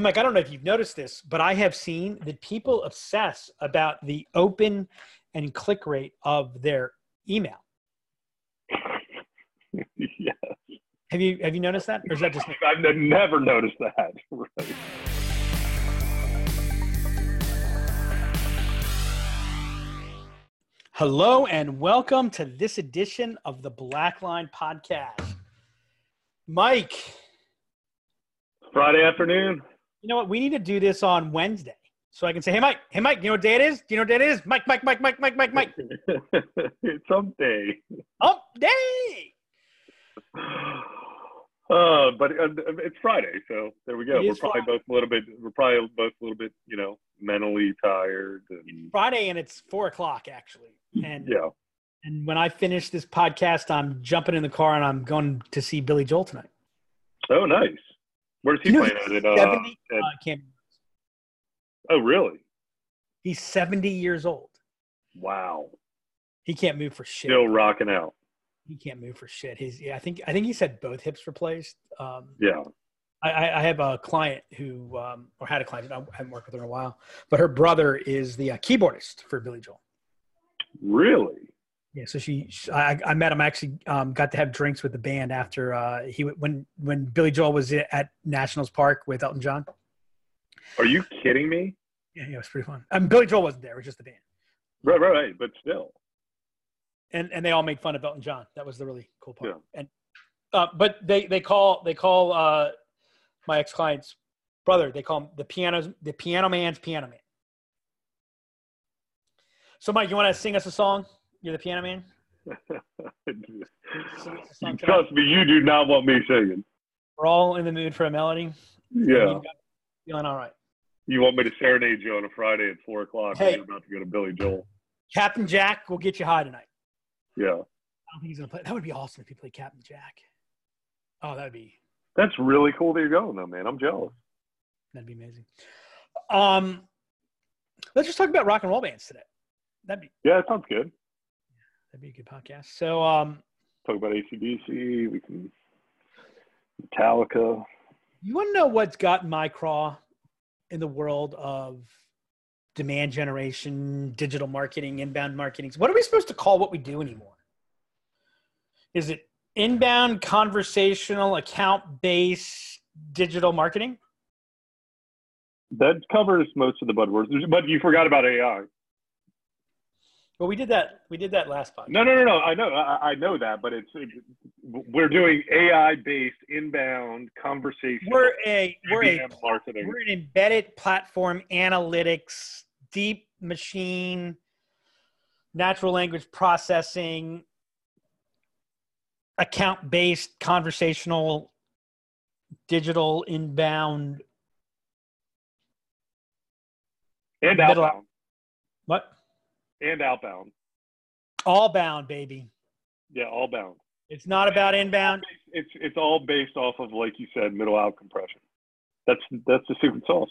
Mike, I don't know if you've noticed this, but I have seen that people obsess about the open and click rate of their email. yeah. Have you have you noticed that, or is that just? I've never noticed that. Right. Hello and welcome to this edition of the Blackline Podcast. Mike, Friday afternoon. You know what? We need to do this on Wednesday, so I can say, "Hey, Mike. Hey, Mike. You know what day it is? Do you know what day it is? Mike, Mike, Mike, Mike, Mike, Mike, Mike. Someday. Hump day." Uh, but uh, it's Friday, so there we go. It We're probably both a little bit. We're probably both a little bit, you know, mentally tired. And, Friday, and it's four o'clock actually. And yeah. and when I finish this podcast, I'm jumping in the car and I'm going to see Billy Joel tonight. Oh, nice. Where's he You know, playing at? Uh, 70 at- uh, oh, really? he's 70 years old. Wow. He can't move for shit. Still rocking out. He can't move for shit. His, yeah, I think, I think he said both hips replaced. Um, Yeah. I- I, I have a client who, um, or had a client, I haven't worked with her in a while, but her brother is the uh, keyboardist for Billy Joel. Really? Yeah, so she, she I, I met him. I actually um, got to have drinks with the band after uh, he when when Billy Joel was at Nationals Park with Elton John. Are you kidding me? Yeah, yeah, it was pretty fun. Um, Billy Joel wasn't there; it was just the band, Right, right, right. But still. and and they all made fun of Elton John. That was the really cool part. Yeah. And uh, but they they call they call uh, my ex client's brother. They call him the piano's the piano man's piano man. So, Mike, you want to sing us a song? You're the piano man. Sing us a song tonight? Trust me, you do not want me singing. We're all in the mood for a melody. Yeah. Feeling all right. You want me to serenade you on a Friday at four o'clock Hey. when you're about to go to Billy Joel. Captain Jack will get you high tonight. Yeah. I don't think he's gonna play. That would be awesome if he played Captain Jack. Oh, that would be That's really cool that you're going though, man. I'm jealous. that'd be amazing. Um, let's just talk about rock and roll bands today. That'd be Yeah, that sounds good. That'd be a good podcast. So, um, Talk about ACDC. We can Metallica. you want to know what's gotten my craw in the world of demand generation, digital marketing, inbound marketing? What are we supposed to call what we do anymore? Is it inbound conversational account based digital marketing? That covers most of the buzzwords, but you forgot about AI. Well, we did that. We did that last podcast. No, no, no, no. I know, I, I know that, but it's we're doing AI-based inbound conversation. We're a we're a marketing. we're an embedded platform analytics, deep machine, natural language processing, account based conversational digital inbound and outbound. what And outbound. all bound baby Yeah, all bound. it's not about inbound It's it's all based off of like you said, middle out compression. That's that's the secret sauce.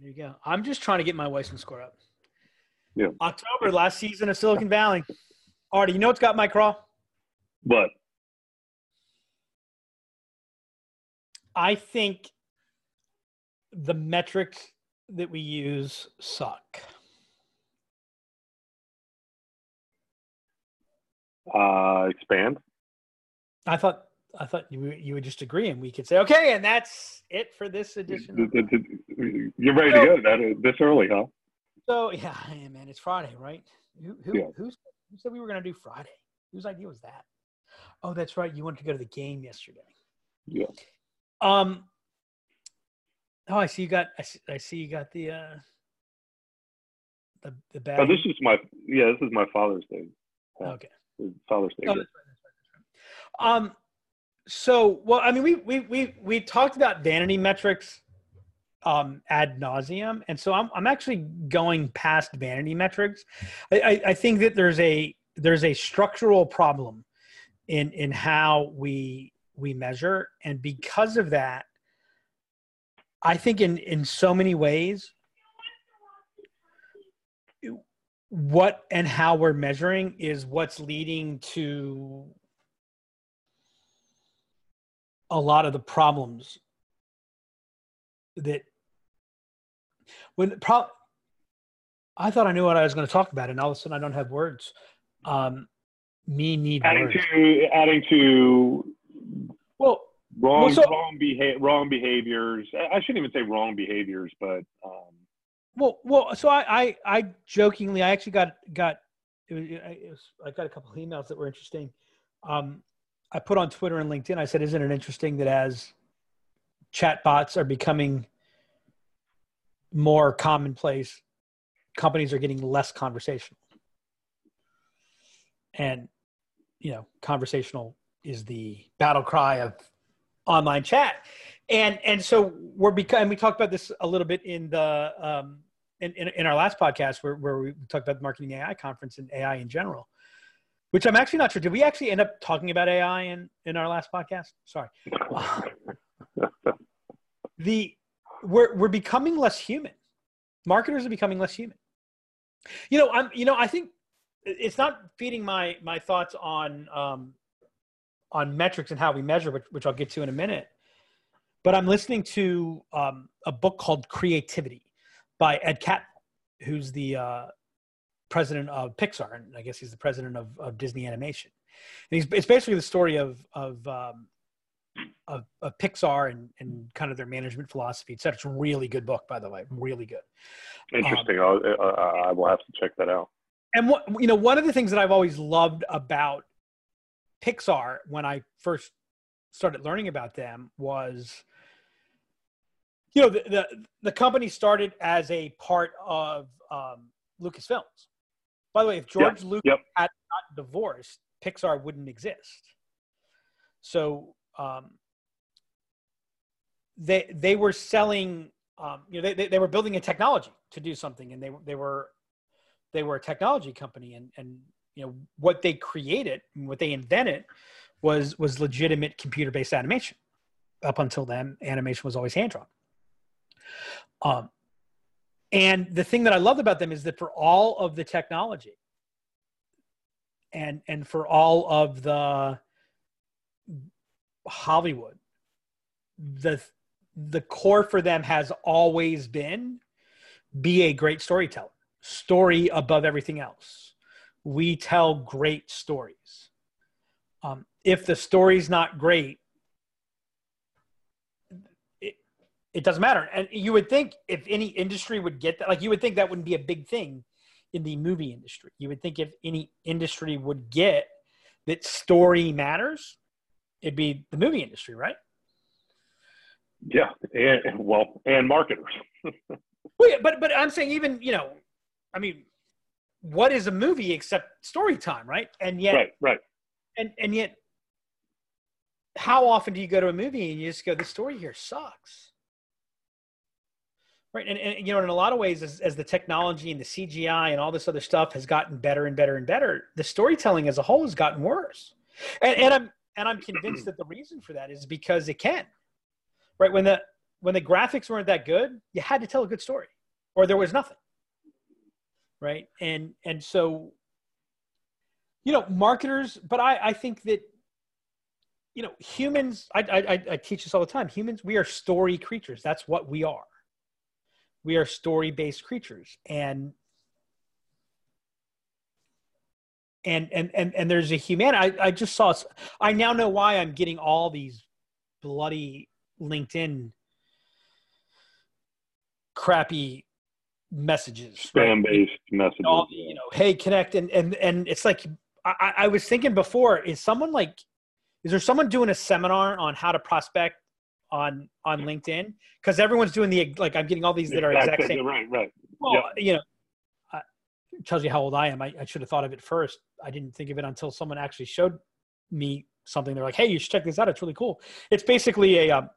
there you go i'm just trying to get my Weissman score up Yeah. october last season of silicon valley artie you know what's got my craw What? I think the metrics that we use suck. Uh, expand. I thought I thought you would- you would just agree and we could say okay, and that's it for this edition. You're ready to go that this early, huh? So yeah, hey, man, it's Friday, right? Who who Yeah. who said we were going to do Friday? Whose idea was that? Oh, that's right. You wanted to go to the game yesterday. Yeah. Um. Oh, I see you got. I see, I see you got the uh. The the bag. Oh, this is my yeah. This is my Father's Day. okay. Oh, that's right, that's right. Um, so well, I mean, we we we we talked about vanity metrics um ad nauseum, and so I'm I'm actually going past vanity metrics. I, I, I think that there's a there's a structural problem in in how we we measure, and because of that, I think in in so many ways what and how we're measuring is what's leading to a lot of the problems that when pro- I thought I knew what I was going to talk about, and all of a sudden I don't have words. Um, me need adding words. to adding to well, wrong Well, so- wrong beha- wrong behaviors. I I shouldn't even say wrong behaviors, but um, well, well. So I, I, I jokingly, I actually got got. It was, it was, I got a couple of emails that were interesting. Um, I put on Twitter and LinkedIn. I said, "Isn't it interesting that as chatbots are becoming more commonplace, companies are getting less conversational. And, you know, conversational is the battle cry of online chat. And, and so we're becoming, we talked about this a little bit in the, um, in, in, in our last podcast where, where we talked about the marketing AI conference and AI in general, which I'm actually not sure. Did we actually end up talking about AI in, in our last podcast? Sorry. the, we're, we're becoming less human marketers are becoming less human you know i'm you know i think it's not feeding my my thoughts on um on metrics and how we measure which, which i'll get to in a minute but i'm listening to um, a book called creativity by ed catmull who's the uh, president of pixar and i guess he's the president of, of disney animation and he's it's basically the story of of um, of, of Pixar and, and kind of their management philosophy, et cetera. It's a really good book, by the way, really good. interesting. I'll, uh, I will have to check that out. And what you know, one of the things that I've always loved about Pixar when I first started learning about them was, you know, the the, the company started as a part of um, Lucasfilms. By the way, if George Lucas yep. had not divorced, Pixar wouldn't exist. So um, they they were selling um, you know they, they were building a technology to do something and they they were they were a technology company and and you know what they created and what they invented was was legitimate computer based animation up until then animation was always hand drawn um, and the thing that i loved about them is that for all of the technology and and for all of the Hollywood, the the core for them has always been be a great storyteller. Story above everything else. We tell great stories. Um, if the story's not great, it, it doesn't matter. And you would think if any industry would get that, like you would think that wouldn't be a big thing in the movie industry. You would think if any industry would get that story matters, it'd be the movie industry, right? Yeah, and well, and marketers. well, yeah, but but I'm saying even you know, I mean, what is a movie except story time, right? And yet, right, right, and and yet, how often do you go to a movie and you just go, the story here sucks, right? And, and you know, in a lot of ways, as, as the technology and the CGI and all this other stuff has gotten better and better and better, the storytelling as a whole has gotten worse. And, and I'm and I'm convinced that the reason for that is because it can. Right when the when the graphics weren't that good, you had to tell a good story, or there was nothing. Right, and and so, you know, marketers. But I I think that, you know, humans. I I, I teach this all the time. Humans, we are story creatures. That's what we are. We are story based creatures, and and and and and there's a humanity. I, I just saw. I now know why I'm getting all these bloody LinkedIn crappy messages, spam based messages. All, you know, hey, connect, and and and it's like I, I was thinking before. Is someone like, is there someone doing a seminar on how to prospect on on LinkedIn? Because everyone's doing the like. I'm getting all these that are exact same. Right, right. Well, yep. you know, tells you how old I am. I, I, should have thought of it first. I didn't think of it until someone actually showed me something. They're like, "Hey, you should check this out. It's really cool." It's basically a um,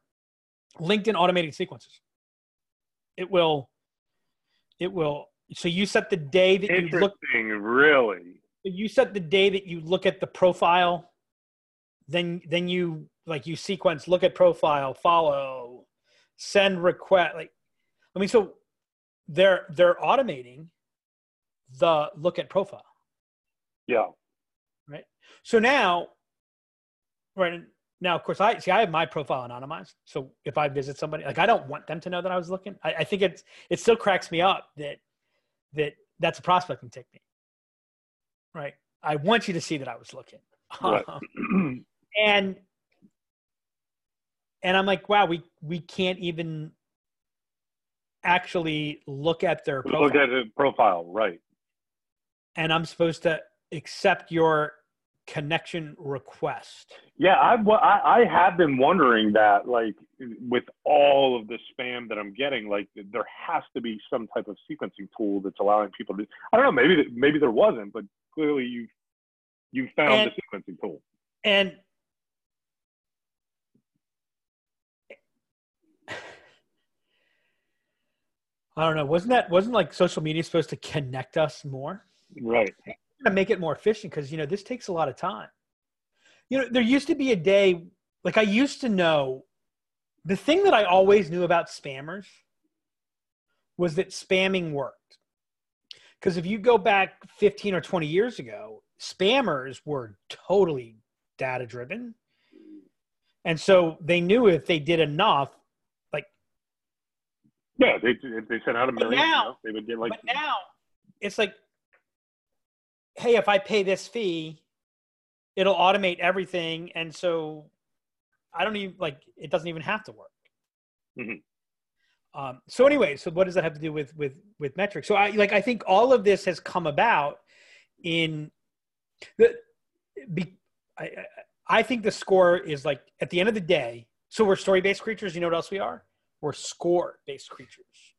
LinkedIn automated sequences. It will, it will. So you set the day that you look. really. You set the day that you look at the profile. Then, then you like you sequence, look at profile, follow, send request. Like, I mean, so they're they're automating the look at profile. Yeah. Right. So now, right, now, of course, I see. I have my profile anonymized, so if I visit somebody, like I don't want them to know that I was looking. I, I think it's it still cracks me up that that that's a prospecting technique, right? I want you to see that I was looking, Right. Um, and and I'm like, wow, we we can't even actually look at their profile, Look at the profile, right? and I'm supposed to accept your connection request. Yeah, I, wa- I I have been wondering that, like, with all of the spam that I'm getting, like, there has to be some type of sequencing tool that's allowing people to. I don't know, maybe maybe there wasn't, but clearly you you found And- the sequencing tool. and I don't know. Wasn't that wasn't like social media supposed to connect us more? Right. To make it more efficient because you know this takes a lot of time. You know, there used to be a day like I used to know the thing that I always knew about spammers was that spamming worked. Because if you go back 15 or 20 years ago, spammers were totally data driven. And so they knew if they did enough, Yeah, they if they sent out a million, you know, they would get like but now it's like, hey, if I pay this fee, it'll automate everything. And so I don't even like it doesn't even have to work. Mhm. Um, so anyway, so what does that have to do with with with metrics? So I like I think all of this has come about in the be, I I think the score is like at the end of the day. So we're story based creatures. You know what else we are? We're score based creatures.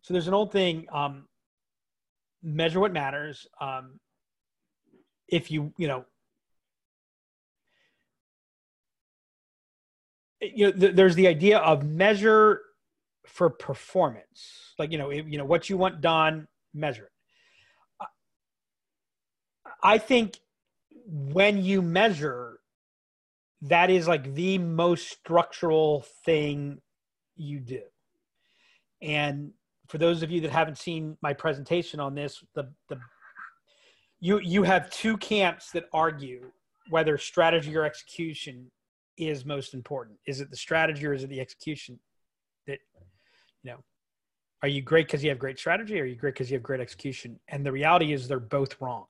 So there's an old thing. Um, measure what matters. Um, if you you know you know th- there's the idea of measure for performance like you know if, you know what you want done measure it i think when you measure that is like the most structural thing you do and for those of you that haven't seen my presentation on this the the you you have two camps that argue whether strategy or execution is most important. Is it the strategy or is it the execution? That you know, are you great because you have great strategy, or are you great because you have great execution? And the reality is they're both wrong.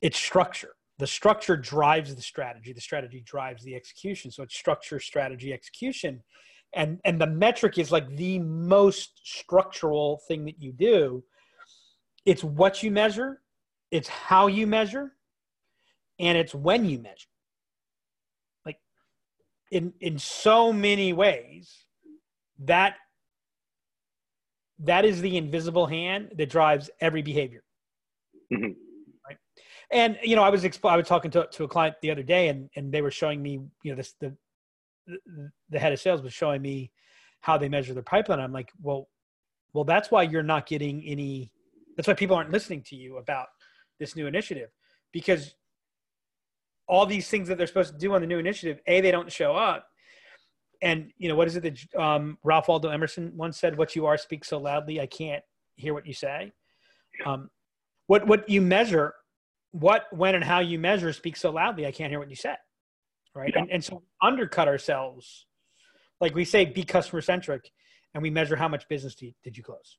It's structure. The structure drives the strategy. The strategy drives the execution. So it's structure, strategy, execution, and and the metric is like the most structural thing that you do. It's what you measure, it's how you measure, and it's when you measure like in in so many ways that that is the invisible hand that drives every behavior Mhm. right and you know i was exp- i was talking to, to a client the other day and and they were showing me you know this the the, head of sales was showing me how they measure their pipeline i'm like well well that's why you're not getting any that's why people aren't listening to you about this new initiative because all these things that they're supposed to do on the new initiative, a they don't show up, and you know what is it that um, Ralph Waldo Emerson once said? "What you are speaks so loudly, I can't hear what you say." Um, what what you measure, what when and how you measure speaks so loudly, I can't hear what you say, right? Yeah. And and so undercut ourselves, like we say, be customer centric, and we measure how much business did you, did you close,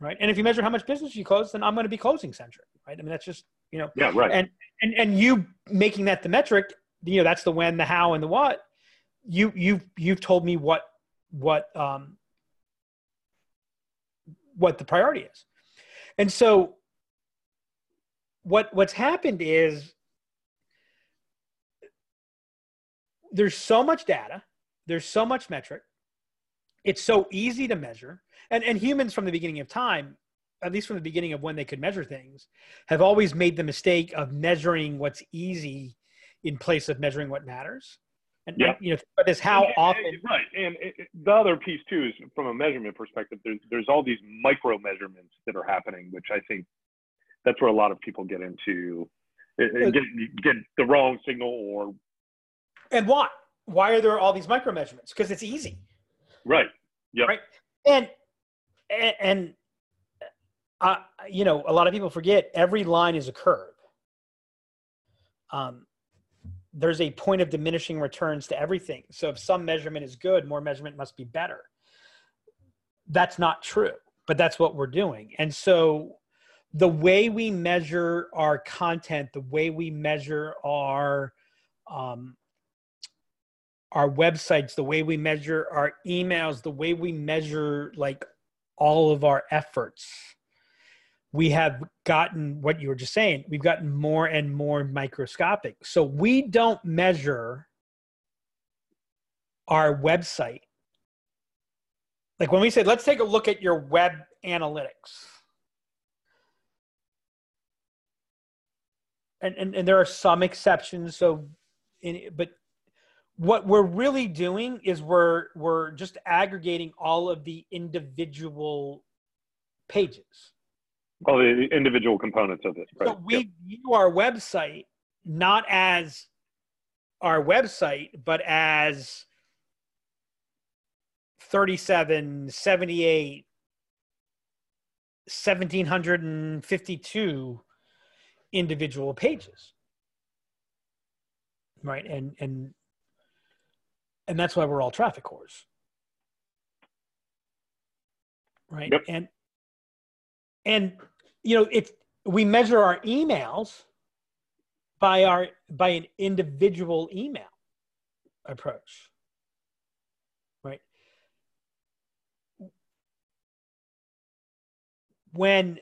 right? And if you measure how much business you close, then I'm going to be closing centric, right? I mean that's just you know Yeah, right. and and and you making that the metric you know that's the when the how and the what you you you've told me what what um what the priority is and so what what's happened is there's so much data there's so much metric. It's so easy to measure. And and humans from the beginning of time at least from the beginning of when they could measure things have always made the mistake of measuring what's easy in place of measuring what matters. And, Yeah. you know but is how often right. And it, it- the other piece too is from a measurement perspective there's there's all these micro measurements that are happening which i think that's where a lot of people get into get, get the wrong signal or and why why are there all these micro measurements because it's easy right Yeah. Right. and and, and uh, you know a lot of people forget every line is a curve um there's a point of diminishing returns to everything. So if some measurement is good, more measurement must be better. That's not true, but that's what we're doing. And so the way we measure our content, the way we measure our um, our websites, the way we measure our emails, the way we measure like all of our efforts, we have gotten what you were just saying, we've gotten more and more microscopic. So we don't measure our website. Like when we say, let's take a look at your web analytics. And, and, and there are some exceptions. So, in, but what we're really doing is we're we're just aggregating all of the individual pages. All the individual components of it right. So we yep. view our website not as our website but as 37 78 1752 individual pages. Right and and and that's why we're all traffic whores. Right? Yep. and and you know if we measure our emails by our by an individual email approach. Right? When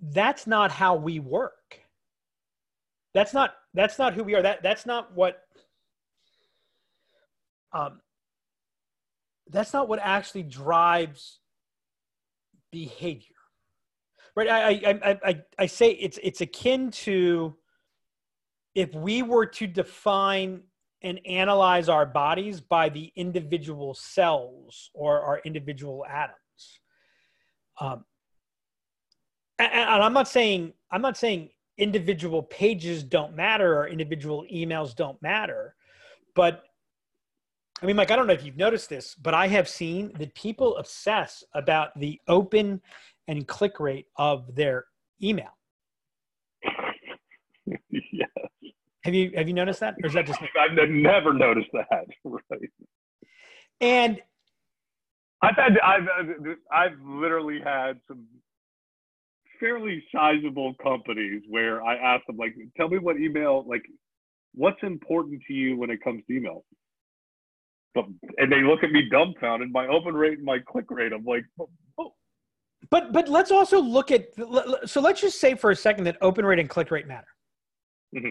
that's not how we work. That's not that's not who we are. That that's not what um, that's not what actually drives behavior right? I, I i i say it's it's akin to if we were to define and analyze our bodies by the individual cells or our individual atoms. Um, and, and i'm not saying i'm not saying individual pages don't matter or individual emails don't matter but I mean, Mike, I don't know if you've noticed this, but I have seen that people obsess about the open and click rate of their email. yes. Have you have you noticed that, or is that just? I've never noticed that. Right. And I've had I've I've literally had some fairly sizable companies where I asked them like, tell me what email like, what's important to you when it comes to email? But, and they look at me dumbfounded. My open rate and my click rate. I'm like, oh. but but let's also look at. So let's just say for a second that open rate and click rate matter. Mm-hmm.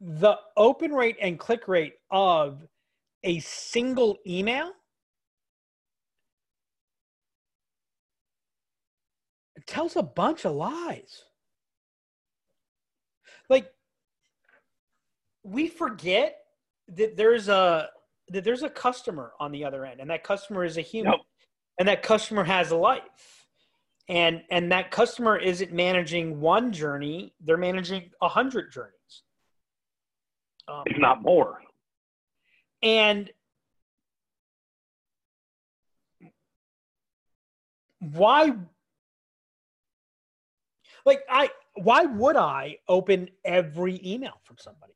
The open rate and click rate of a single email tells a bunch of lies like we forget that there's a that there's a customer on the other end and that customer is a human and that customer has a life. And and that customer isn't managing one journey they're managing a hundred journeys. Um, if not more. and why like i why would I open every email from somebody?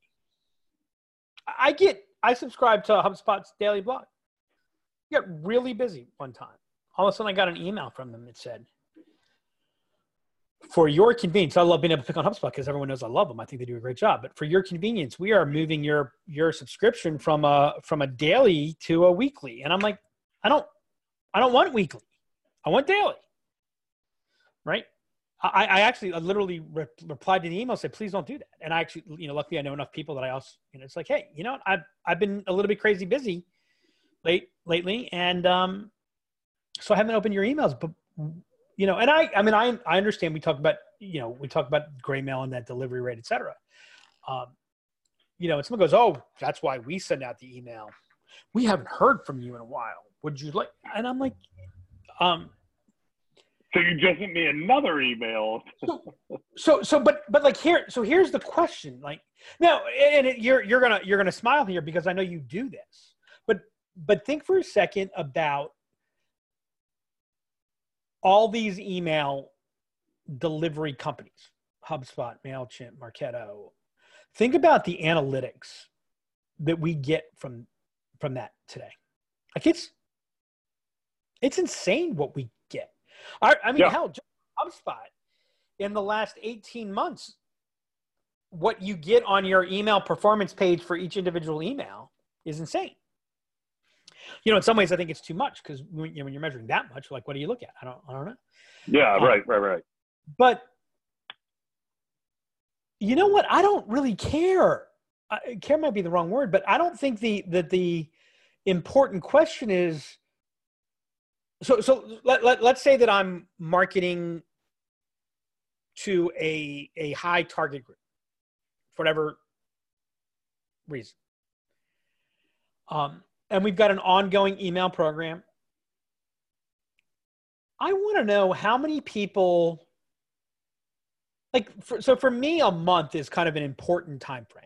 I get, I subscribe to HubSpot's daily blog. I got really busy one time. All of a sudden, I got an email from them that said, for your convenience, I love being able to pick on HubSpot because everyone knows I love them. I think they do a great job. But for your convenience, we are moving your your subscription from a from a daily to a weekly. And I'm like, I don't I don't want weekly. I want daily. Right? I, I actually I literally re- replied to the email said please don't do that. And I actually you know luckily I know enough people that I also you know it's like hey you know I've I've been a little bit crazy busy late lately and um so I haven't opened your emails but you know and I I mean I I understand we talk about you know we talk about gray mail and that delivery rate etc um you know and someone goes oh that's why we send out the email. We haven't heard from you in a while. Would you like and I'm like um so you just sent me another email. so, so, but, but like here, so here's the question. Like now, and it, you're you're gonna you're gonna smile here because I know you do this. But but think for a second about all these email delivery companies HubSpot, MailChimp, Marketo. Think about the analytics that we get from from that today. Like it's it's insane what we. I, I mean, yeah. hell, HubSpot in the last 18 months, what you get on your email performance page for each individual email is insane. You know, in some ways, I think it's too much because when, you know, when you're measuring that much, like, what do you look at? I don't, I don't know. Yeah, um, right, right, right. But you know what? I don't really care. I, care might be the wrong word, but I don't think the that the important question is. So so let, let let's say that I'm marketing to a a high target group, for whatever reason. Um, and we've got an ongoing email program. I want to know how many people like for, so for me a month is kind of an important time frame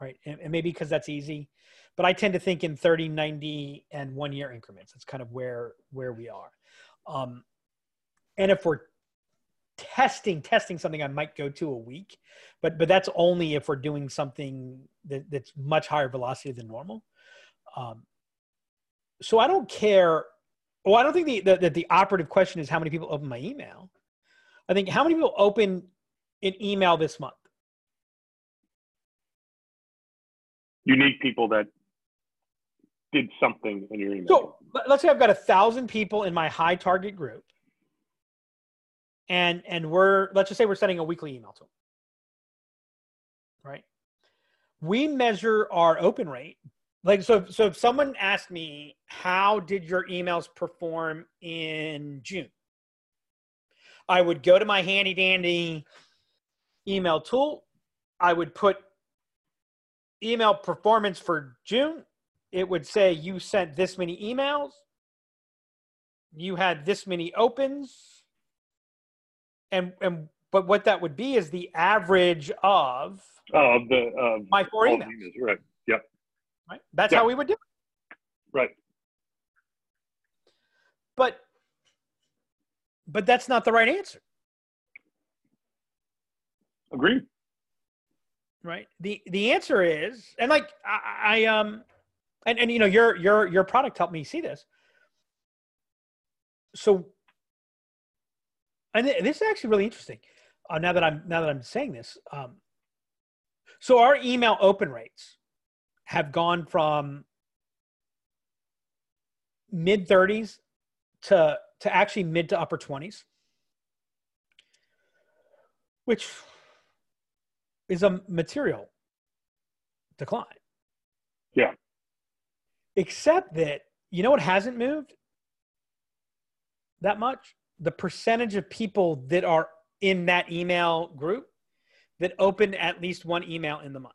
right and, and maybe because that's easy but i tend to think in 30 90 and one year increments. That's kind of where where we are. Um, and if we're testing testing something i might go to a week but but that's only if we're doing something that, that's much higher velocity than normal. Um, so i don't care. Well i don't think the, the, the operative question is how many people open my email. I think how many people open an email this month? Unique people that did something in your email. So let's say I've got a thousand people in my high target group, and and we're let's just say we're sending a weekly email to them, right? We measure our open rate. Like so, so if someone asked me, "How did your emails perform in June?" I would go to my handy dandy email tool. I would put email performance for June. It would say you sent this many emails. You had this many opens. And and but what that would be is the average of uh, the uh, my four emails. emails. Right. Yep. Right. That's yep. how we would do it. Right. But but that's not the right answer. Agree. Right. The the answer is, and like I, I um, and and you know your your your product helped me see this. So, and this is actually really interesting. Uh, now that I'm now that I'm saying this, um, so our email open rates have gone from mid 30s to to actually mid to upper 20s, which is a material decline. Yeah. Except that, you know what hasn't moved that much? The percentage of people that are in that email group that opened at least one email in the month.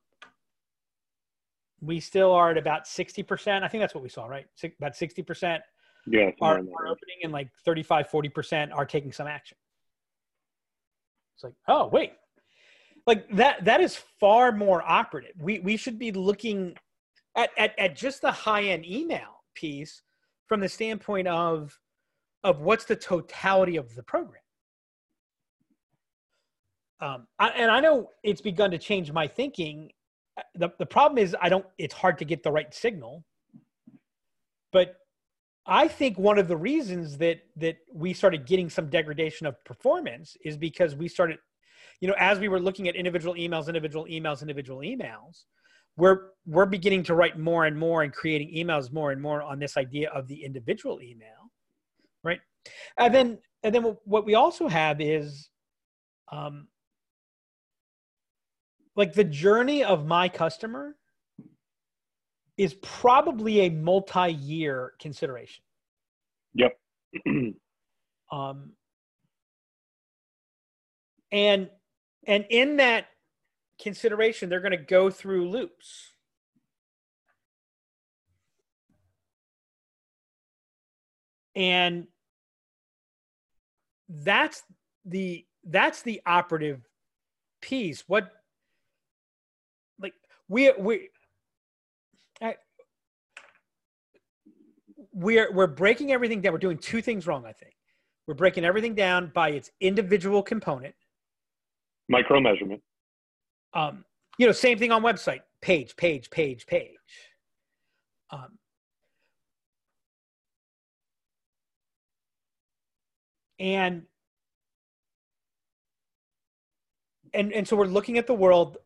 We still are at about 60%. I think that's what we saw, right? About 60% yeah, are, are opening and like 35, 40% are taking some action. It's like, oh, wait. Like that that is far more operative. We we should be looking at, at, at just the high end email piece from the standpoint of of what's the totality of the program. Um, I, and I know it's begun to change my thinking. The, the problem is I don't, it's hard to get the right signal, but I think one of the reasons that that we started getting some degradation of performance is because we started, you know, as we were looking at individual emails, individual emails, individual emails, we're we're beginning to write more and more and creating emails more and more on this idea of the individual email, right? And then and then what we also have is, um, like the journey of my customer is probably a multi-year consideration. Yep. um, and and in that consideration, they're going to go through loops. And that's the that's the operative piece. What like we we we're we're breaking everything down. We're doing two things wrong, I think. We're breaking everything down by its individual component. Micro measurement. Um, you know, same thing on website. Page, page, page, page. Um, and and and so we're looking at the world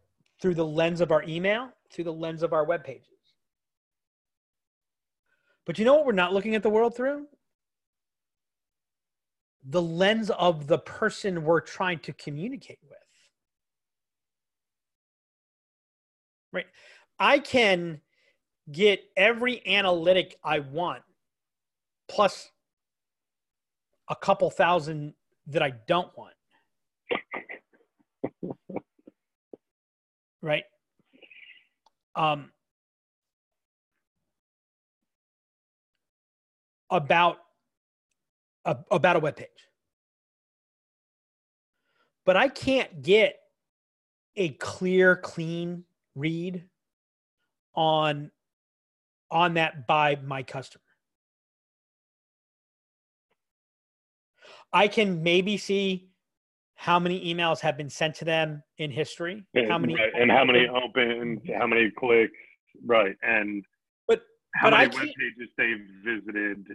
through the lens of our email, through the lens of our web pages. But you know what we're not looking at the world through? The lens of the person we're trying to communicate with. Right? I can get every analytic I want plus a couple thousand that I don't want. right? Um, about a, about a web page. But I can't get a clear, clean read on on that by my customer. I can maybe see how many emails have been sent to them in history, and, how many right, and how many opened, how many clicks, right, and but how but many I web pages they've visited,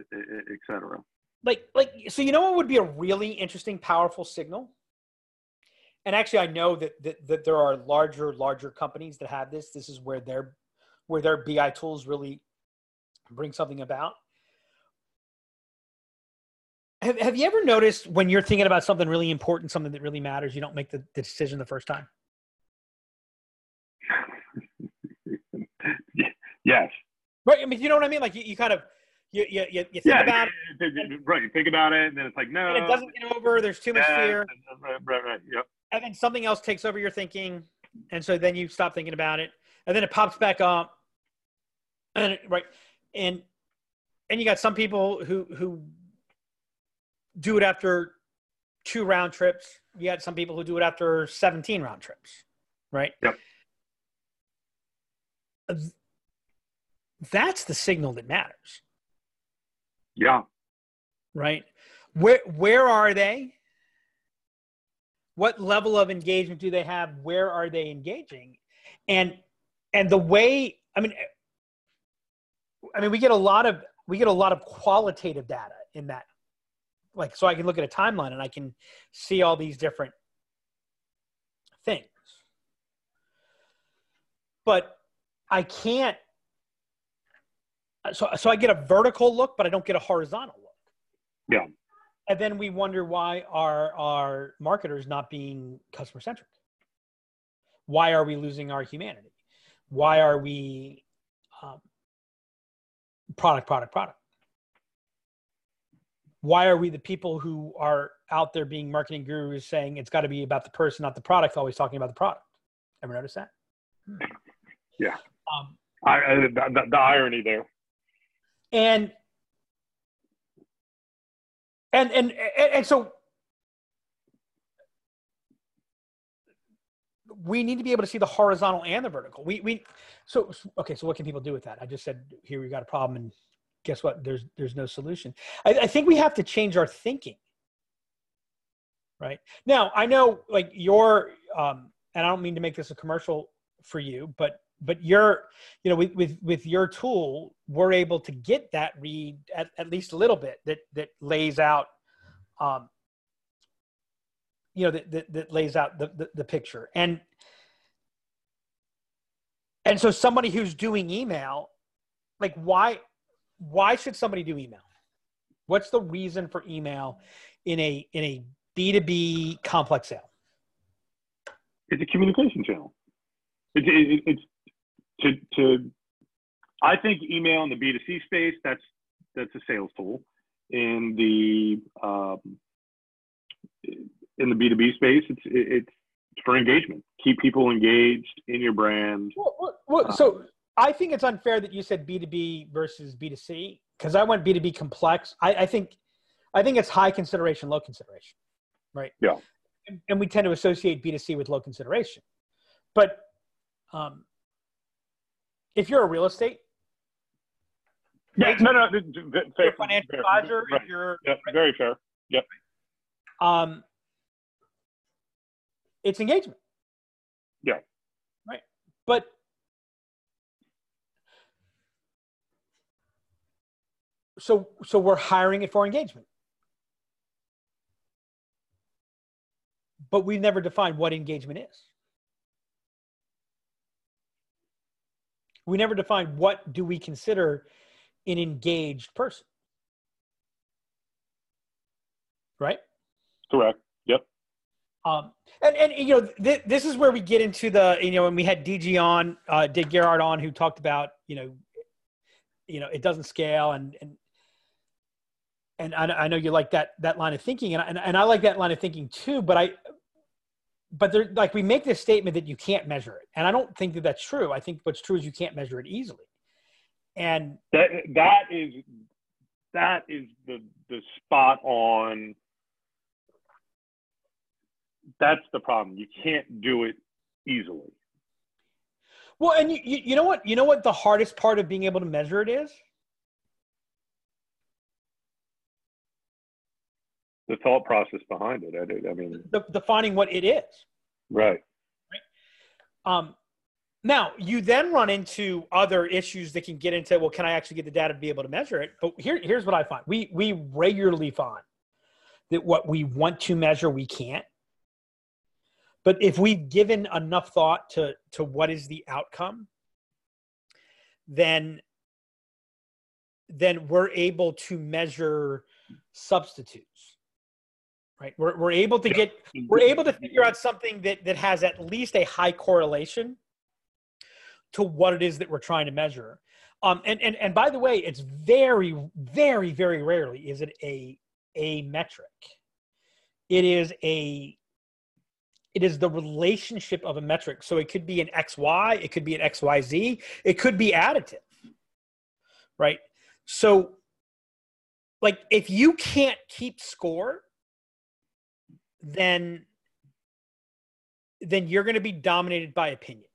etc. like like so you know what would be a really interesting, powerful signal. And actually, I know that, that that there are larger larger companies that have this. This is where their where their BI tools really bring something about. Have, have you ever noticed when you're thinking about something really important, something that really matters, you don't make the, the decision the first time? yes. Right. I mean, you know what I mean? Like you, you kind of, you, you, you think Yeah. about it, right. You think about it, and then it's like no. it, and it doesn't get over. There's too much yeah, fear. Right. Right. right, Yep. And then something else takes over your thinking. And so then you stop thinking about it. And then it pops back up. And it, right. And, and you got some people who, who do it after two round trips. You got some people who do it after 17 round trips. Right. Yep. That's the signal that matters. Yeah. right where where are they what level of engagement do they have? Where are they engaging? And and the way i mean i mean we get a lot of we get a lot of qualitative data in that. Like so i can look at a timeline and i can see all these different things. But i can't so so i get a vertical look but i don't get a horizontal look. Yeah. And then we wonder why are our marketers not being customer centric why are we losing our humanity? Why are we um, product product product? Why are we the people who are out there being marketing gurus saying it's got to be about the person not the product always talking about the product? Ever notice that? Yeah. um, I, I the, the, the irony there. and and and and, and so we need to be able to see the horizontal and the vertical. We we so okay so what can people do with that? I just said here we got a problem and guess what? There's there's no solution. I, I think we have to change our thinking. Right? Now i know like your um and i don't mean to make this a commercial for you but but you're you know with with with your tool we're able to get that read at, at least a little bit that that lays out um you know that that, that lays out the, the the picture. And and so somebody who's doing email like why why should somebody do email? What's the reason for email in a in a b2b complex sale? It's a communication channel. It, it, it's to to. I think email in the B two C space that's that's a sales tool. In the um, in the B two B space, it's it's for engagement. Keep people engaged in your brand. Well, well, well, so I think it's unfair that you said B two B versus B two C because I went B two B complex. I, I think, I think it's high consideration, low consideration, right? Yeah. And, and we tend to associate B two C with low consideration, but um, if you're a real estate, Yeah, no, no, th- th- you're fair, a financial fair, advisor, right. if you're Yeah, very fair. Yep. Um, it's engagement. Yeah. Right. But so so we're hiring it for engagement. But we've never defined what engagement is. We never defined what do we consider an engaged person. Right? Correct. Yep. Um, and, and you know, th- this is where we get into the, you know, when we had DG on, uh, Dave Gerhardt on, who talked about, you know, you know, it doesn't scale and, and, and I, I know you like that, that line of thinking and, and, and I like that line of thinking too, but I, but there, like we make this statement that you can't measure it. And I don't think that that's true. I think what's true is you can't measure it easily. And that, that is, that is the, the spot on that's the problem. You can't do it easily. Well, and you, you know what? You know what the hardest part of being able to measure it is? The thought process behind it. I, I mean, the, defining what it is. Right. Right. Um, now you then run into other issues that can get into. Well, can I actually get the data to be able to measure it? But here, here's what I find: we we regularly find that what we want to measure, we can't but if we've given enough thought to to what is the outcome then then we're able to measure substitutes right we're, we're able to get we're able to figure out something that that has at least a high correlation to what it is that we're trying to measure um and and, and by the way it's very very very rarely is it a a metric it is a it is the relationship of a metric. So it could be an XY, it could be an XYZ, it could be additive. Right? So like if you can't keep score, then then you're going to be dominated by opinions.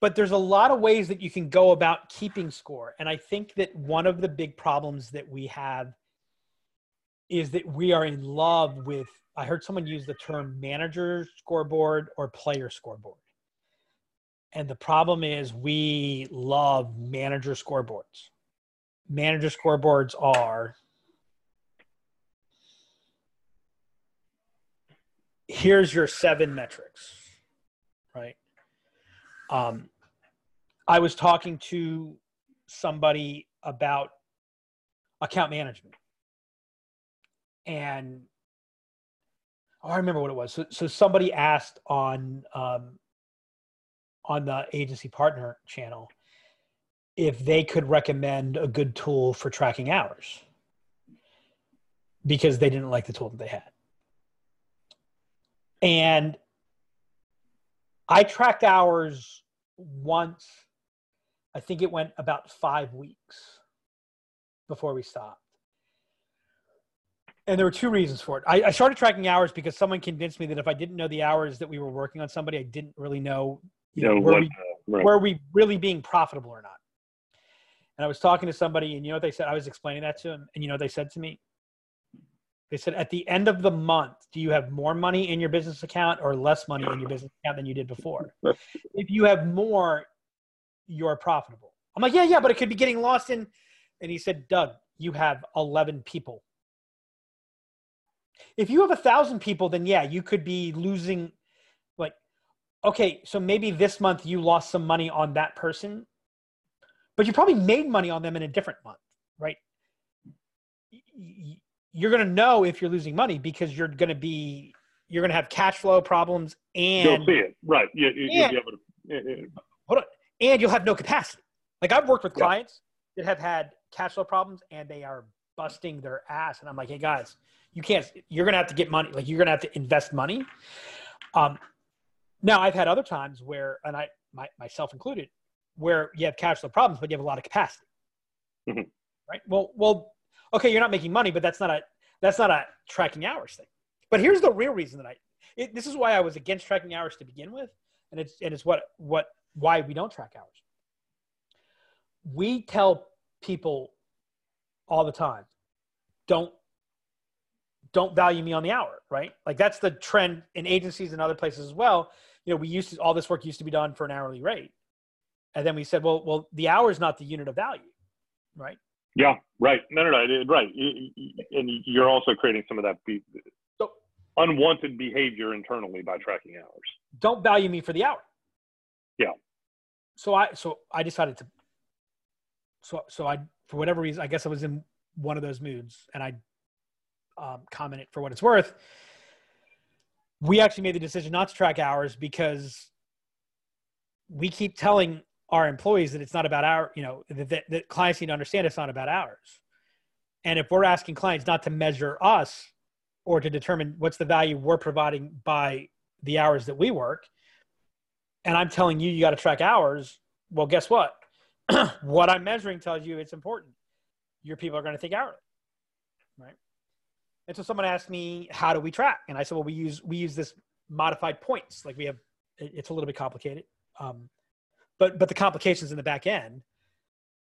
But there's a lot of ways that you can go about keeping score. And I think that one of the big problems that we have is that we are in love with I heard someone use the term manager scoreboard or player scoreboard. And the problem is we love manager scoreboards. Manager scoreboards are here's your seven metrics, right? Um, I was talking to somebody about account management. And oh, I remember what it was. So, so somebody asked on um, on the agency partner channel if they could recommend a good tool for tracking hours because they didn't like the tool that they had. And I tracked hours once. I think it went about five weeks before we stopped and there were two reasons for it. I, I, started tracking hours because someone convinced me that if I didn't know the hours that we were working on somebody, I didn't really know, you know, were, what, we, uh, right. were we really being profitable or not. And I was talking to somebody, and you know what they said? I was explaining that to them, and you know what they said to me? They said, at the end of the month, do you have more money in your business account or less money in your business account than you did before? if you have more, you're profitable. I'm like, yeah, yeah, but it could be getting lost in. And he said, Doug, you have 11 people if you have a thousand people, then yeah, you could be losing like, okay, so maybe this month you lost some money on that person, but you probably made money on them in a different month, right? You're going to know if you're losing money because you're going to be, you're going to have cash flow problems and you'll see it. Right. You, you, will be able to, hold on. And you'll have no capacity. Like I've worked with clients yeah. that have had cash flow problems and they are busting their ass. And I'm like, hey guys, you can't you're gonna have to get money like you're gonna have to invest money um now i've had other times where and i my, myself included where you have cash flow problems but you have a lot of capacity mm-hmm. right well well okay you're not making money but that's not a that's not a tracking hours thing but here's the real reason that i it, this is why i was against tracking hours to begin with and it's and it's what what why we don't track hours we tell people all the time don't don't value me on the hour, right? Like that's the trend in agencies and other places as well. You know, we used to all this work used to be done for an hourly rate, and then we said, well, well, the hour is not the unit of value, right? Yeah, right. No, no, no, right. And you're also creating some of that be- so, unwanted behavior internally by tracking hours. Don't value me for the hour. Yeah. So I so I decided to. So so I for whatever reason I guess I was in one of those moods and I um, comment it for what it's worth. We actually made the decision not to track hours because we keep telling our employees that it's not about our, you know, that, that, clients need to understand it's not about ours. And if we're asking clients not to measure us or to determine what's the value we're providing by the hours that we work, and I'm telling you you got to track hours, well, guess what? what I'm measuring tells you it's important. Your people are going to think hourly, right? And so someone asked me, how do we track? And I said, well, we use, we use this modified points. Like we have, it's a little bit complicated. Um, but, but the complications in the back end.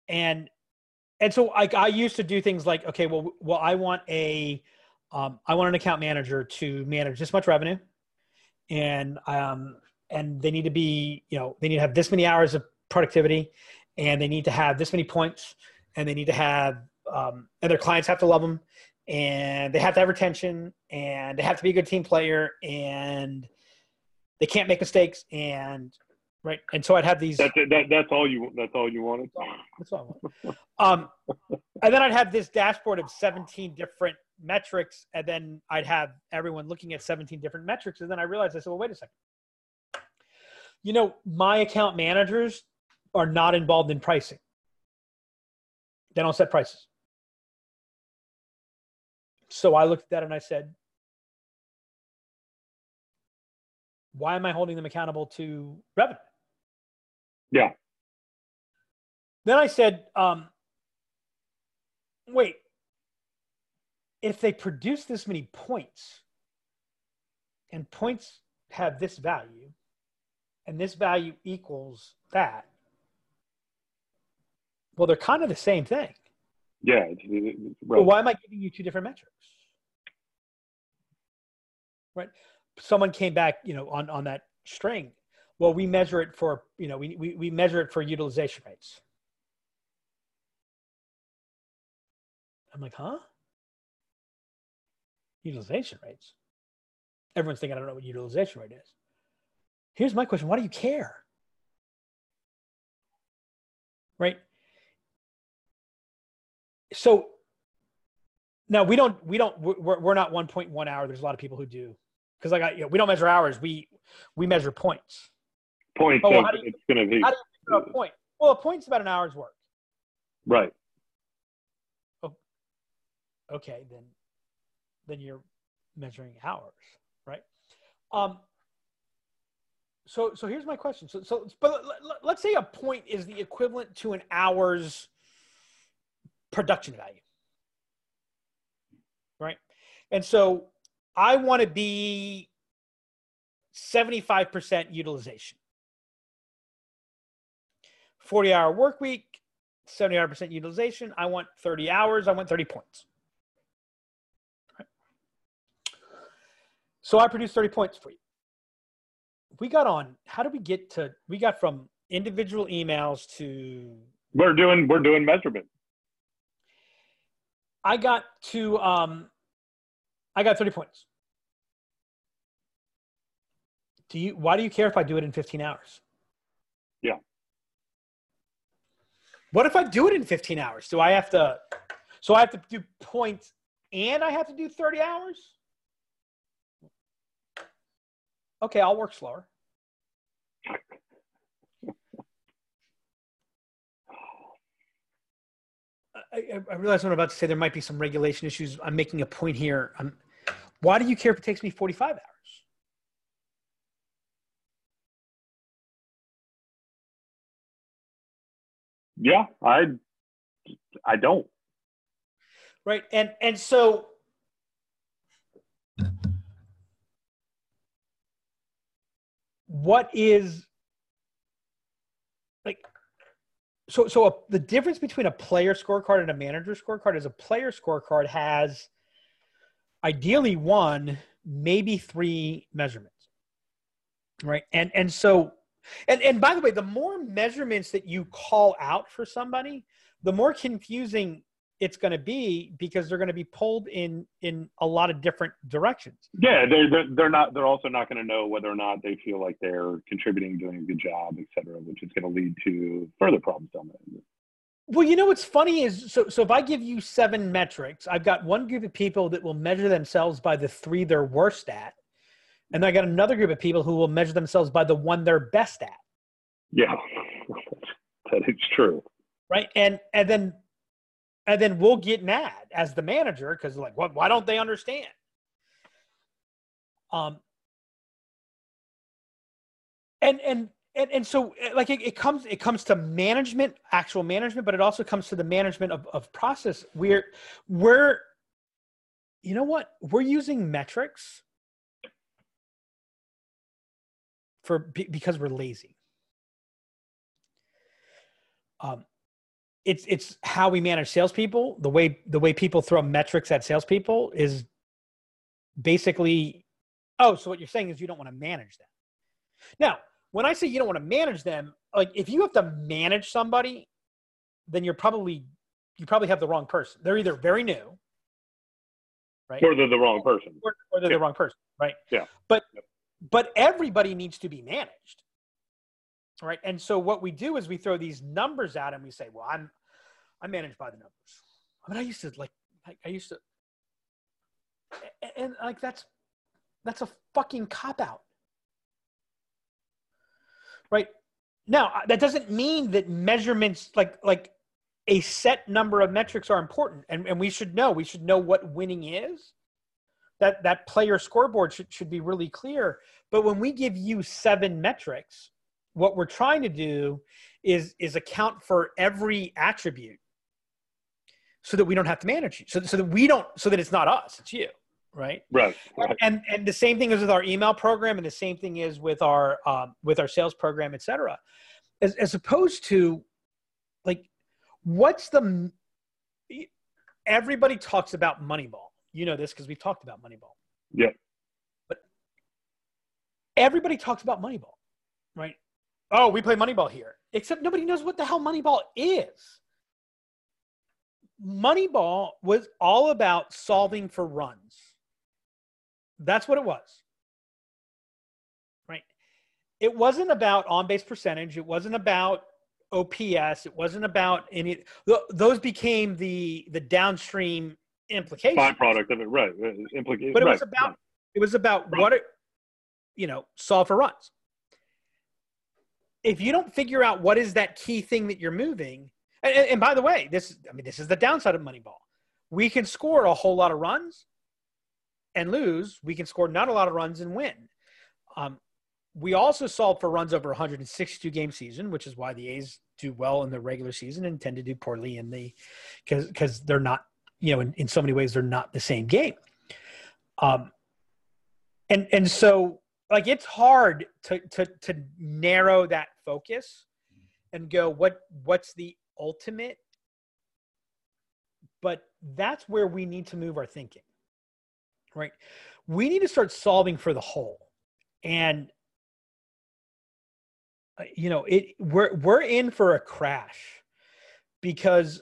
And, and so I, I used to do things like, okay, well, well, I want a, um, I want an account manager to manage this much revenue. And, um, and they need to be, you know, they need to have this many hours of productivity and they need to have this many points and they need to have, um, and their clients have to love them and they have to have retention and they have to be a good team player and they can't make mistakes and right and so i'd have these that's that, that's all you that's all you wanted that's all I want. um and then i'd have this dashboard of 17 different metrics and then i'd have everyone looking at 17 different metrics and then i realized i said well wait a second you know my account managers are not involved in pricing they don't set prices so I looked at that and I said, why am I holding them accountable to revenue? Yeah. Then I said, um, wait, if they produce this many points and points have this value and this value equals that, well, they're kind of the same thing. Yeah. Well, why am I giving you two different metrics? Right. Someone came back, you know, on, on that string. Well, we measure it for, you know, we, we, we measure it for utilization rates. I'm like, huh? Utilization rates. Everyone's thinking, I don't know what utilization rate is. Here's my question Why do you care? Right? so now we don't we don't we're, we're not 1.1 hour there's a lot of people who do because like I, you know, we don't measure hours we we measure points points oh, well, you, it's going to be how do you a point well a point's about an hour's work right oh, okay then then you're measuring hours right um so so here's my question so so but let's say a point is the equivalent to an hour's production value. Right. And so I want to be 75% utilization. 40 hour work week, 75% utilization. I want 30 hours. I want 30 points. Right. So I produced 30 points for you. We got on, how did we get to, we got from individual emails to. We're doing, we're doing measurement. I got to um, I got 30 points. Do you why do you care if I do it in 15 hours? Yeah. What if I do it in 15 hours? Do I have to so I have to do points and I have to do 30 hours? Okay, I'll work slower. I, I realize what I'm about to say. There might be some regulation issues. I'm making a point here. I'm, why do you care if it takes me 45 hours? Yeah, I, I don't. Right, and and so what is like so so a, the difference between a player scorecard and a manager scorecard is a player scorecard has ideally one, maybe three measurements. Right. And and so and and by the way, the more measurements that you call out for somebody, the more confusing it's going to be because they're going to be pulled in in a lot of different directions. Yeah, they're they're, they're not. They're also not going to know whether or not they feel like they're contributing, doing a good job, et cetera, which is going to lead to further problems down there. Well, you know what's funny is so so if I give you seven metrics, I've got one group of people that will measure themselves by the three they're worst at, and then I got another group of people who will measure themselves by the one they're best at. Yeah, that is true. Right, and and then and then we'll get mad as the manager because like what why don't they understand? Um and and and, and so eh, like it, it comes it comes to management actual management but it also comes to the management of, of process. We're we're you know what? We're using metrics for because we're lazy um it's it's how we manage salespeople. The way the way people throw metrics at salespeople is basically, oh, so what you're saying is you don't want to manage them. Now, when I say you don't want to manage them, like if you have to manage somebody, then you're probably you probably have the wrong person. They're either very new, right, or they're the wrong person, or, or they're yeah. the wrong person, right? Yeah. But but everybody needs to be managed right? And so what we do is we throw these numbers out and we say, well, I'm I'm managed by the numbers. I mean, I used to like I, used to and, and like that's that's a fucking cop out. Right? Now, that doesn't mean that measurements like like a set number of metrics are important and, and we should know we should know what winning is that that player scoreboard should, should be really clear. But when we give you seven metrics what we're trying to do is is account for every attribute so that we don't have to manage you so, so that we don't so that it's not us it's you right? Right, right. and and the same thing is with our email program and the same thing is with our um, with our sales program etc as, as opposed to like what's the everybody talks about moneyball you know this because we've talked about moneyball yeah but everybody talks about moneyball right oh, we play Moneyball here. Except nobody knows what the hell Moneyball is. Moneyball was all about solving for runs. That's what it was. Right? It wasn't about on base percentage. It wasn't about OPS. It wasn't about any. Those became the the downstream implications. Byproduct of it, right? Implication. But it right. was about it was about right. what it, you know, solve for runs if you don't figure out what is that key thing that you're moving, and, and, by the way, this I mean this is the downside of Moneyball. We can score a whole lot of runs and lose. We can score not a lot of runs and win. Um, we also solve for runs over 162 game season, which is why the A's do well in the regular season and tend to do poorly in the because because they're not you know in, in so many ways they're not the same game. Um, and and so like it's hard to to to narrow that focus and go what what's the ultimate? But that's where we need to move our thinking right? We need to start solving for the whole. And uh, you know it we're we're in for a crash because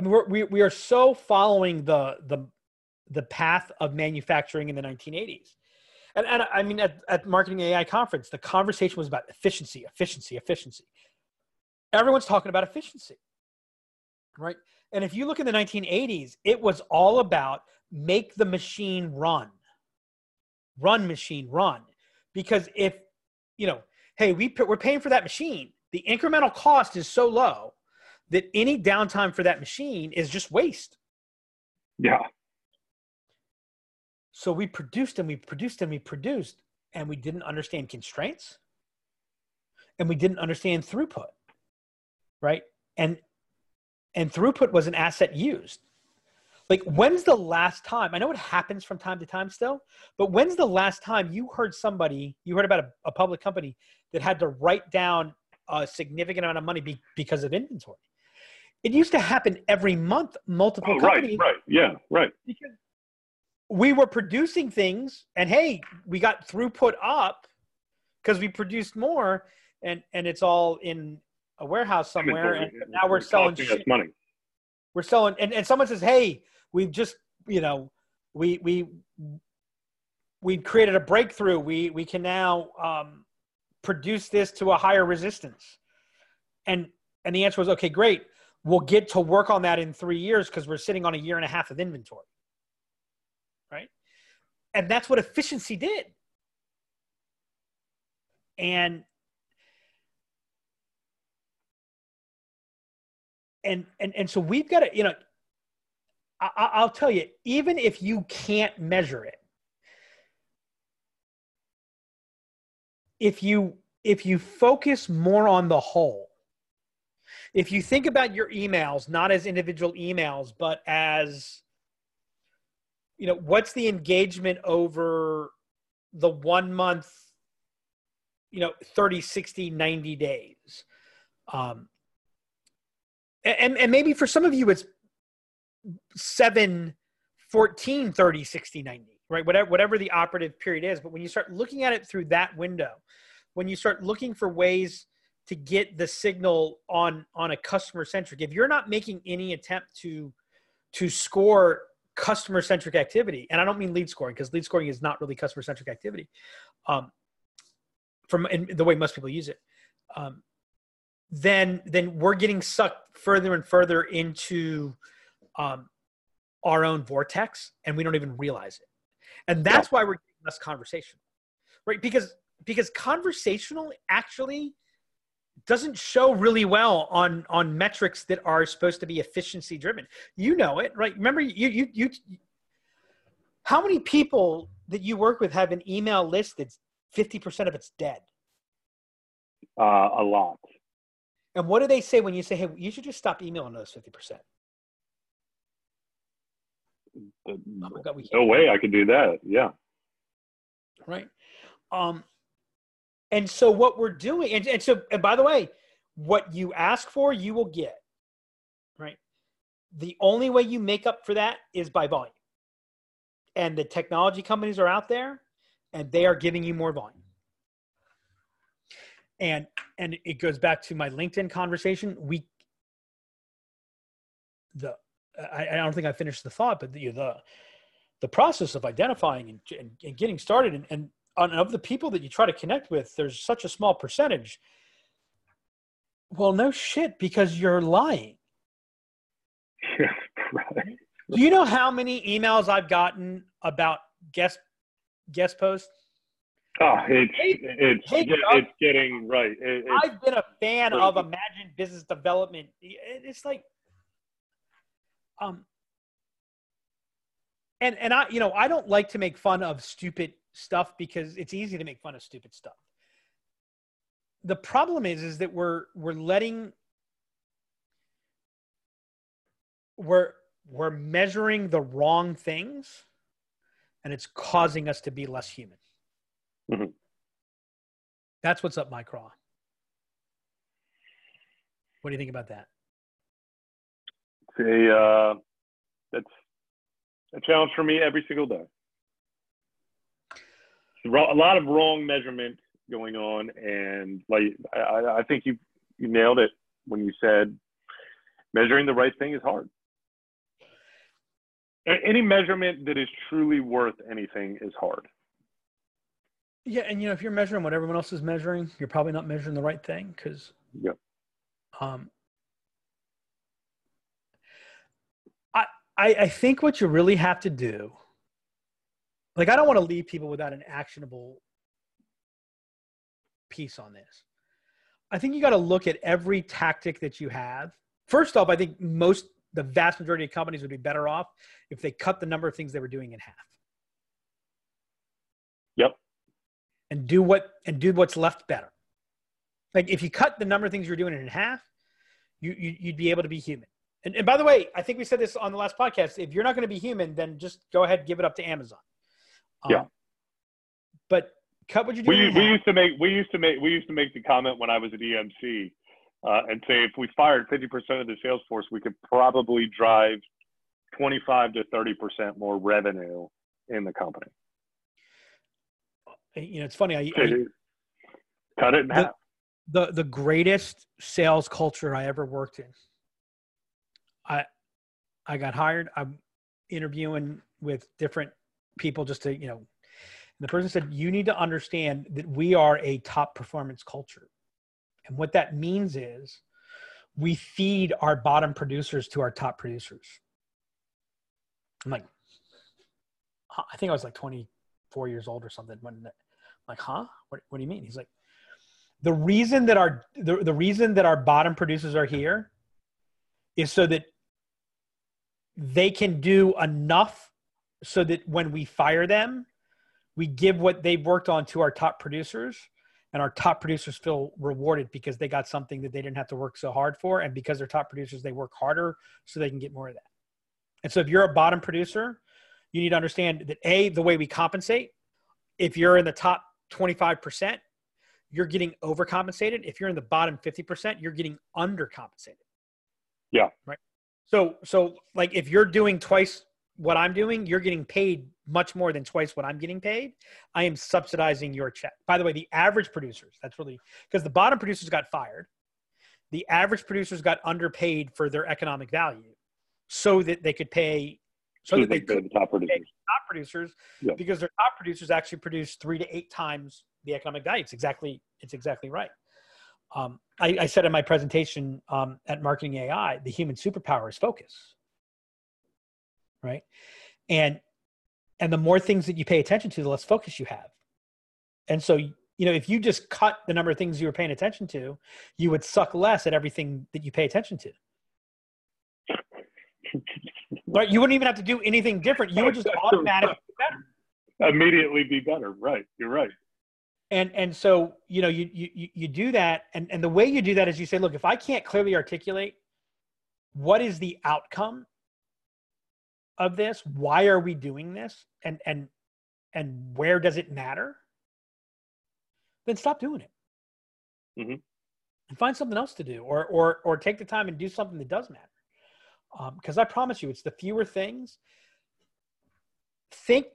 I mean, we're, we we are so following the the the path of manufacturing in the 1980s and, and I mean, at, at Marketing AI conference, the conversation was about efficiency, efficiency, efficiency. Everyone's talking about efficiency, right? And if you look in the 1980s, it was all about make the machine run, run machine run. Because if, you know, hey, we, we're paying for that machine, the incremental cost is so low that any downtime for that machine is just waste. Yeah. So we produced and we produced and we produced, and we didn't understand constraints, and we didn't understand throughput, right? And and throughput was an asset used. Like, when's the last time? I know it happens from time to time still, but when's the last time you heard somebody, you heard about a, a public company that had to write down a significant amount of money be, because of inventory? It used to happen every month, multiple oh, companies. Right, right, yeah, right. Because we were producing things and hey, we got throughput up because we produced more and and it's all in a warehouse somewhere and now we're selling shit. money. We're selling and, and someone says, Hey, we've just you know, we we we created a breakthrough. We we can now um, produce this to a higher resistance. And and the answer was okay, great. We'll get to work on that in three years because we're sitting on a year and a half of inventory. Right. And that's what efficiency did. And and and and so we've got to, you know, I, I'll tell you, even if you can't measure it, if you if you focus more on the whole if you think about your emails not as individual emails but as you know what's the engagement over the one month you know 30 60 90 days? Um and and maybe for some of you it's 7 14 30 60 90 right? Whatever whatever the operative period is. But when you start looking at it through that window when you start looking for ways to get the signal on on a customer centric if you're not making any attempt to to score customer centric activity and i don't mean lead scoring because lead scoring is not really customer centric activity um, from the way most people use it um, then then we're getting sucked further and further into um, our own vortex and we don't even realize it. And that's why we're getting less conversation right? Because because conversational actually doesn't show really well on on metrics that are supposed to be efficiency driven. You know it, right? Remember you you you how many people that you work with have an email list that's 50% of it's dead? Uh, a lot. And what do they say when you say, "Hey, you should just stop emailing those 50%?" oh God, no way I could do that. Yeah. Right. Um, and so what we're doing, and, and so, and by the way, what you ask for, you will get. Right. The only way you make up for that is by volume. And the technology companies are out there and they are giving you more volume. And and it goes back to my LinkedIn conversation. We the I, I don't think I finished the thought, but the the, the process of identifying and, and, and getting started and, and on, of the people that you try to connect with, there's such a small percentage. Well, no shit, because you're lying. right. Do you know how many emails I've gotten about guest guest posts? Oh, it's it's it's getting right. It, I've been a fan of Imagine Business Development. It's like, um, and and I you know I don't like to make fun of stupid stuff because it's easy to make fun of stupid stuff. The problem is is that we're we're letting we're we're measuring the wrong things and it's causing us to be less human. Mm-hmm. That's what's up my craw. What do you think about that? It's a, uh, that's a challenge for me every single day a lot of wrong measurement going on, and like I, I think you you nailed it when you said measuring the right thing is hard. Any measurement that is truly worth anything is hard. Yeah, and you know if you're measuring what everyone else is measuring, you're probably not measuring the right thing because. Yep. Um, I, I think what you really have to do like I don't want to leave people without an actionable piece on this. I think you got to look at every tactic that you have. First off, I think most the vast majority of companies would be better off if they cut the number of things they were doing in half. Yep. And do what and do what's left better. Like if you cut the number of things you're doing in half, you, you would be able to be human. And, and by the way, I think we said this on the last podcast. If you're not going to be human, then just go ahead, give it up to Amazon. Um, yeah. But cut what you do. We, we used to make we used to make we used to make the comment when I was at EMC uh, and say if we fired 50% of the sales force, we could probably drive 25 to 30% more revenue in the company. You know, it's funny. I, I cut it in the, half. The the greatest sales culture I ever worked in. I I got hired. I'm interviewing with different people just to you know. The person said, "You need to understand that we are a top performance culture, and what that means is." we feed our bottom producers to our top producers. I'm like, I think I was like 24 years old or something. When I'm like, huh? What, what do you mean? He's like, the reason that our the, the reason that our bottom producers are here is so that they can do enough so that when we fire them, we give what they've worked on to our top producers and our top producers feel rewarded because they got something that they didn't have to work so hard for and because they're top producers they work harder so they can get more of that. And so if you're a bottom producer you need to understand that a the way we compensate if you're in the top 25% you're getting overcompensated. If you're in the bottom 50% you're getting undercompensated yeah right so so like if you're doing twice what i'm doing you're getting paid much more than twice what I'm getting paid, I am subsidizing your check. By the way, the average producers, that's really because the bottom producers got fired. The average producers got underpaid for their economic value so that they could pay so, so that they, could the top producers, top producers yeah. because their top producers actually produce three to eight times the economic value. It's exactly it's exactly right. Um, I, I, said in my presentation um, at Marketing AI, the human superpower is focus, right? And and the more things that you pay attention to the less focus you have. And so you know if you just cut the number of things you were paying attention to you would suck less at everything that you pay attention to. Right? You wouldn't even have to do anything different. You would just automatically be better. immediately be better. Right. You're right and and so you know you you you do that. And and the way you do that is you say look if i can't clearly articulate what is the outcome of this why are we doing this and and and where does it matter then stop doing it. Mm-hmm. and find something else to do or or or take the time and do something that does matter. Because um, i promise you it's the fewer things. Think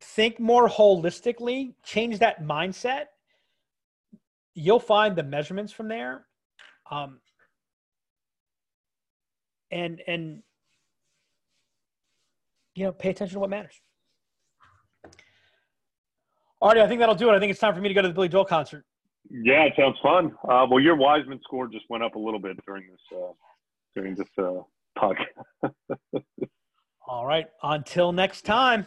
think more holistically change that mindset you'll find the measurements from there um, and and you know, pay attention to what matters. Artie, I think that'll do it. I think it's time for me to go to the Billy Joel concert. Yeah, it sounds fun. Uh, well, your Weissman score just went up a little bit during this uh, during this uh, podcast. All right. Until next time.